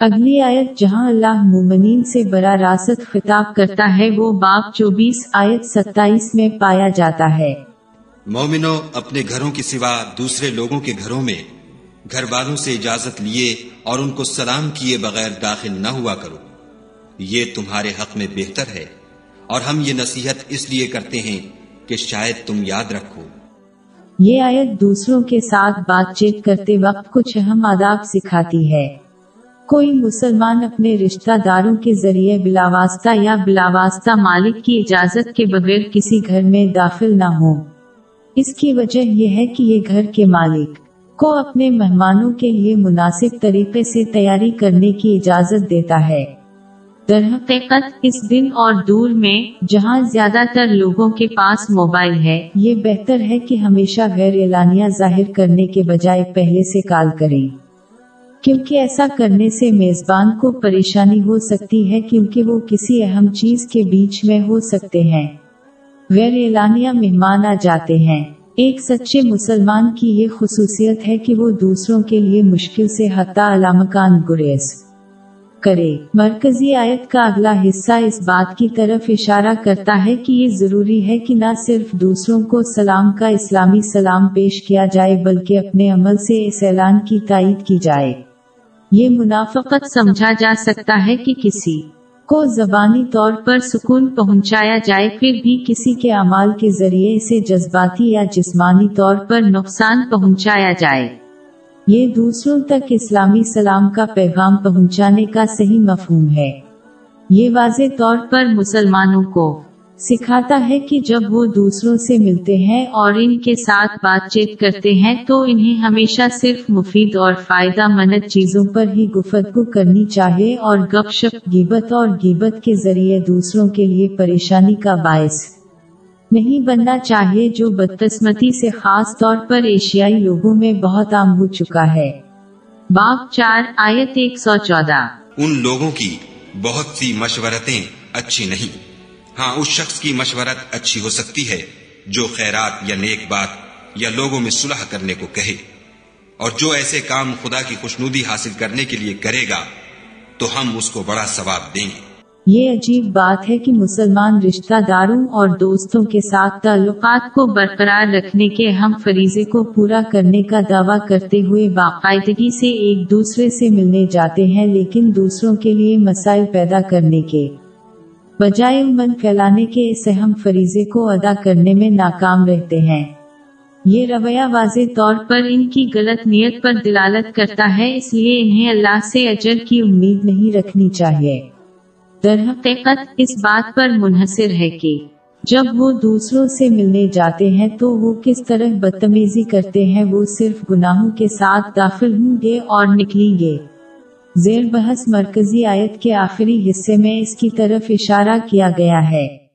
اگلی آیت جہاں اللہ مومنین سے برا راست خطاب کرتا ہے وہ باب چوبیس آیت ستائیس میں پایا جاتا ہے۔ مومنو اپنے گھروں کی سوا دوسرے لوگوں کے گھروں میں گھر والوں سے اجازت لیے اور ان کو سلام کیے بغیر داخل نہ ہوا کرو۔ یہ تمہارے حق میں بہتر ہے اور ہم یہ نصیحت اس لیے کرتے ہیں کہ شاید تم یاد رکھو۔ یہ آیت دوسروں کے ساتھ بات چیت کرتے وقت کچھ اہم آداب سکھاتی ہے۔ کوئی مسلمان اپنے رشتہ داروں کے ذریعے بلاواسطہ یا بلاواسطہ مالک کی اجازت کے بغیر کسی گھر میں داخل نہ ہو۔ اس کی وجہ یہ ہے کہ یہ گھر کے مالک کو اپنے مہمانوں کے لیے مناسب طریقے سے تیاری کرنے کی اجازت دیتا ہے۔ در حقیقت، اس دن اور دور میں جہاں زیادہ تر لوگوں کے پاس موبائل ہے، یہ بہتر ہے کہ ہمیشہ غیر اعلانیہ ظاہر کرنے کے بجائے پہلے سے کال کریں۔ کیونکہ ایسا کرنے سے میزبان کو پریشانی ہو سکتی ہے کیونکہ وہ کسی اہم چیز کے بیچ میں ہو سکتے ہیں۔ غیر اعلانیہ مہمان آ جاتے ہیں۔ ایک سچے مسلمان کی یہ خصوصیت ہے کہ وہ دوسروں کے لیے مشکل سے حتی علامکان گریز کرے۔ مرکزی آیت کا اگلا حصہ اس بات کی طرف اشارہ کرتا ہے کہ یہ ضروری ہے کہ نہ صرف دوسروں کو سلام کا اسلامی سلام پیش کیا جائے بلکہ اپنے عمل سے اس اعلان کی تائید کی جائے۔ یہ منافقت سمجھا جا سکتا ہے کہ کسی کو زبانی طور پر سکون پہنچایا جائے، پھر بھی کسی کے اعمال کے ذریعے اسے جذباتی یا جسمانی طور پر نقصان پہنچایا جائے۔ یہ دوسروں تک اسلامی سلام کا پیغام پہنچانے کا صحیح مفہوم ہے۔ یہ واضح طور پر مسلمانوں کو سکھاتا ہے کہ جب وہ دوسروں سے ملتے ہیں اور ان کے ساتھ بات چیت کرتے ہیں تو انہیں ہمیشہ صرف مفید اور فائدہ مند چیزوں پر ہی گفتگو کرنی چاہیے اور گپ شپ گیبت اور گیبت کے ذریعے دوسروں کے لیے پریشانی کا باعث نہیں بننا چاہیے جو بدقسمتی سے خاص طور پر ایشیائی لوگوں میں بہت عام ہو چکا ہے۔ باب چار، آیت ایک سو چودہ۔ ان لوگوں کی بہت سی مشورتیں اچھی نہیں۔ ہاں اس شخص کی مشورت اچھی ہو سکتی ہے جو خیرات یا نیک بات یا لوگوں میں صلح کرنے کو کہے۔ اور جو ایسے کام خدا کی خوشنودی حاصل کرنے کے لیے کرے گا، تو ہم اس کو بڑا ثواب دیں گے۔ یہ عجیب بات ہے کہ مسلمان رشتہ داروں اور دوستوں کے ساتھ تعلقات کو برقرار رکھنے کے ہم فریضے کو پورا کرنے کا دعویٰ کرتے ہوئے باقاعدگی سے ایک دوسرے سے ملنے جاتے ہیں، لیکن دوسروں کے لیے مسائل پیدا کرنے کے بجائے من پھیلانے کے اس اہم فریضے کو ادا کرنے میں ناکام رہتے ہیں۔ یہ رویہ واضح طور پر ان کی غلط نیت پر دلالت کرتا ہے، اس لیے انہیں اللہ سے اجر کی امید نہیں رکھنی چاہیے۔ در حقیقت، اس بات پر منحصر ہے کہ جب وہ دوسروں سے ملنے جاتے ہیں تو وہ کس طرح بدتمیزی کرتے ہیں، وہ صرف گناہوں کے ساتھ داخل ہوں گے اور نکلیں گے۔ زیر بحث مرکزی آیت کے آخری حصے میں اس کی طرف اشارہ کیا گیا ہے۔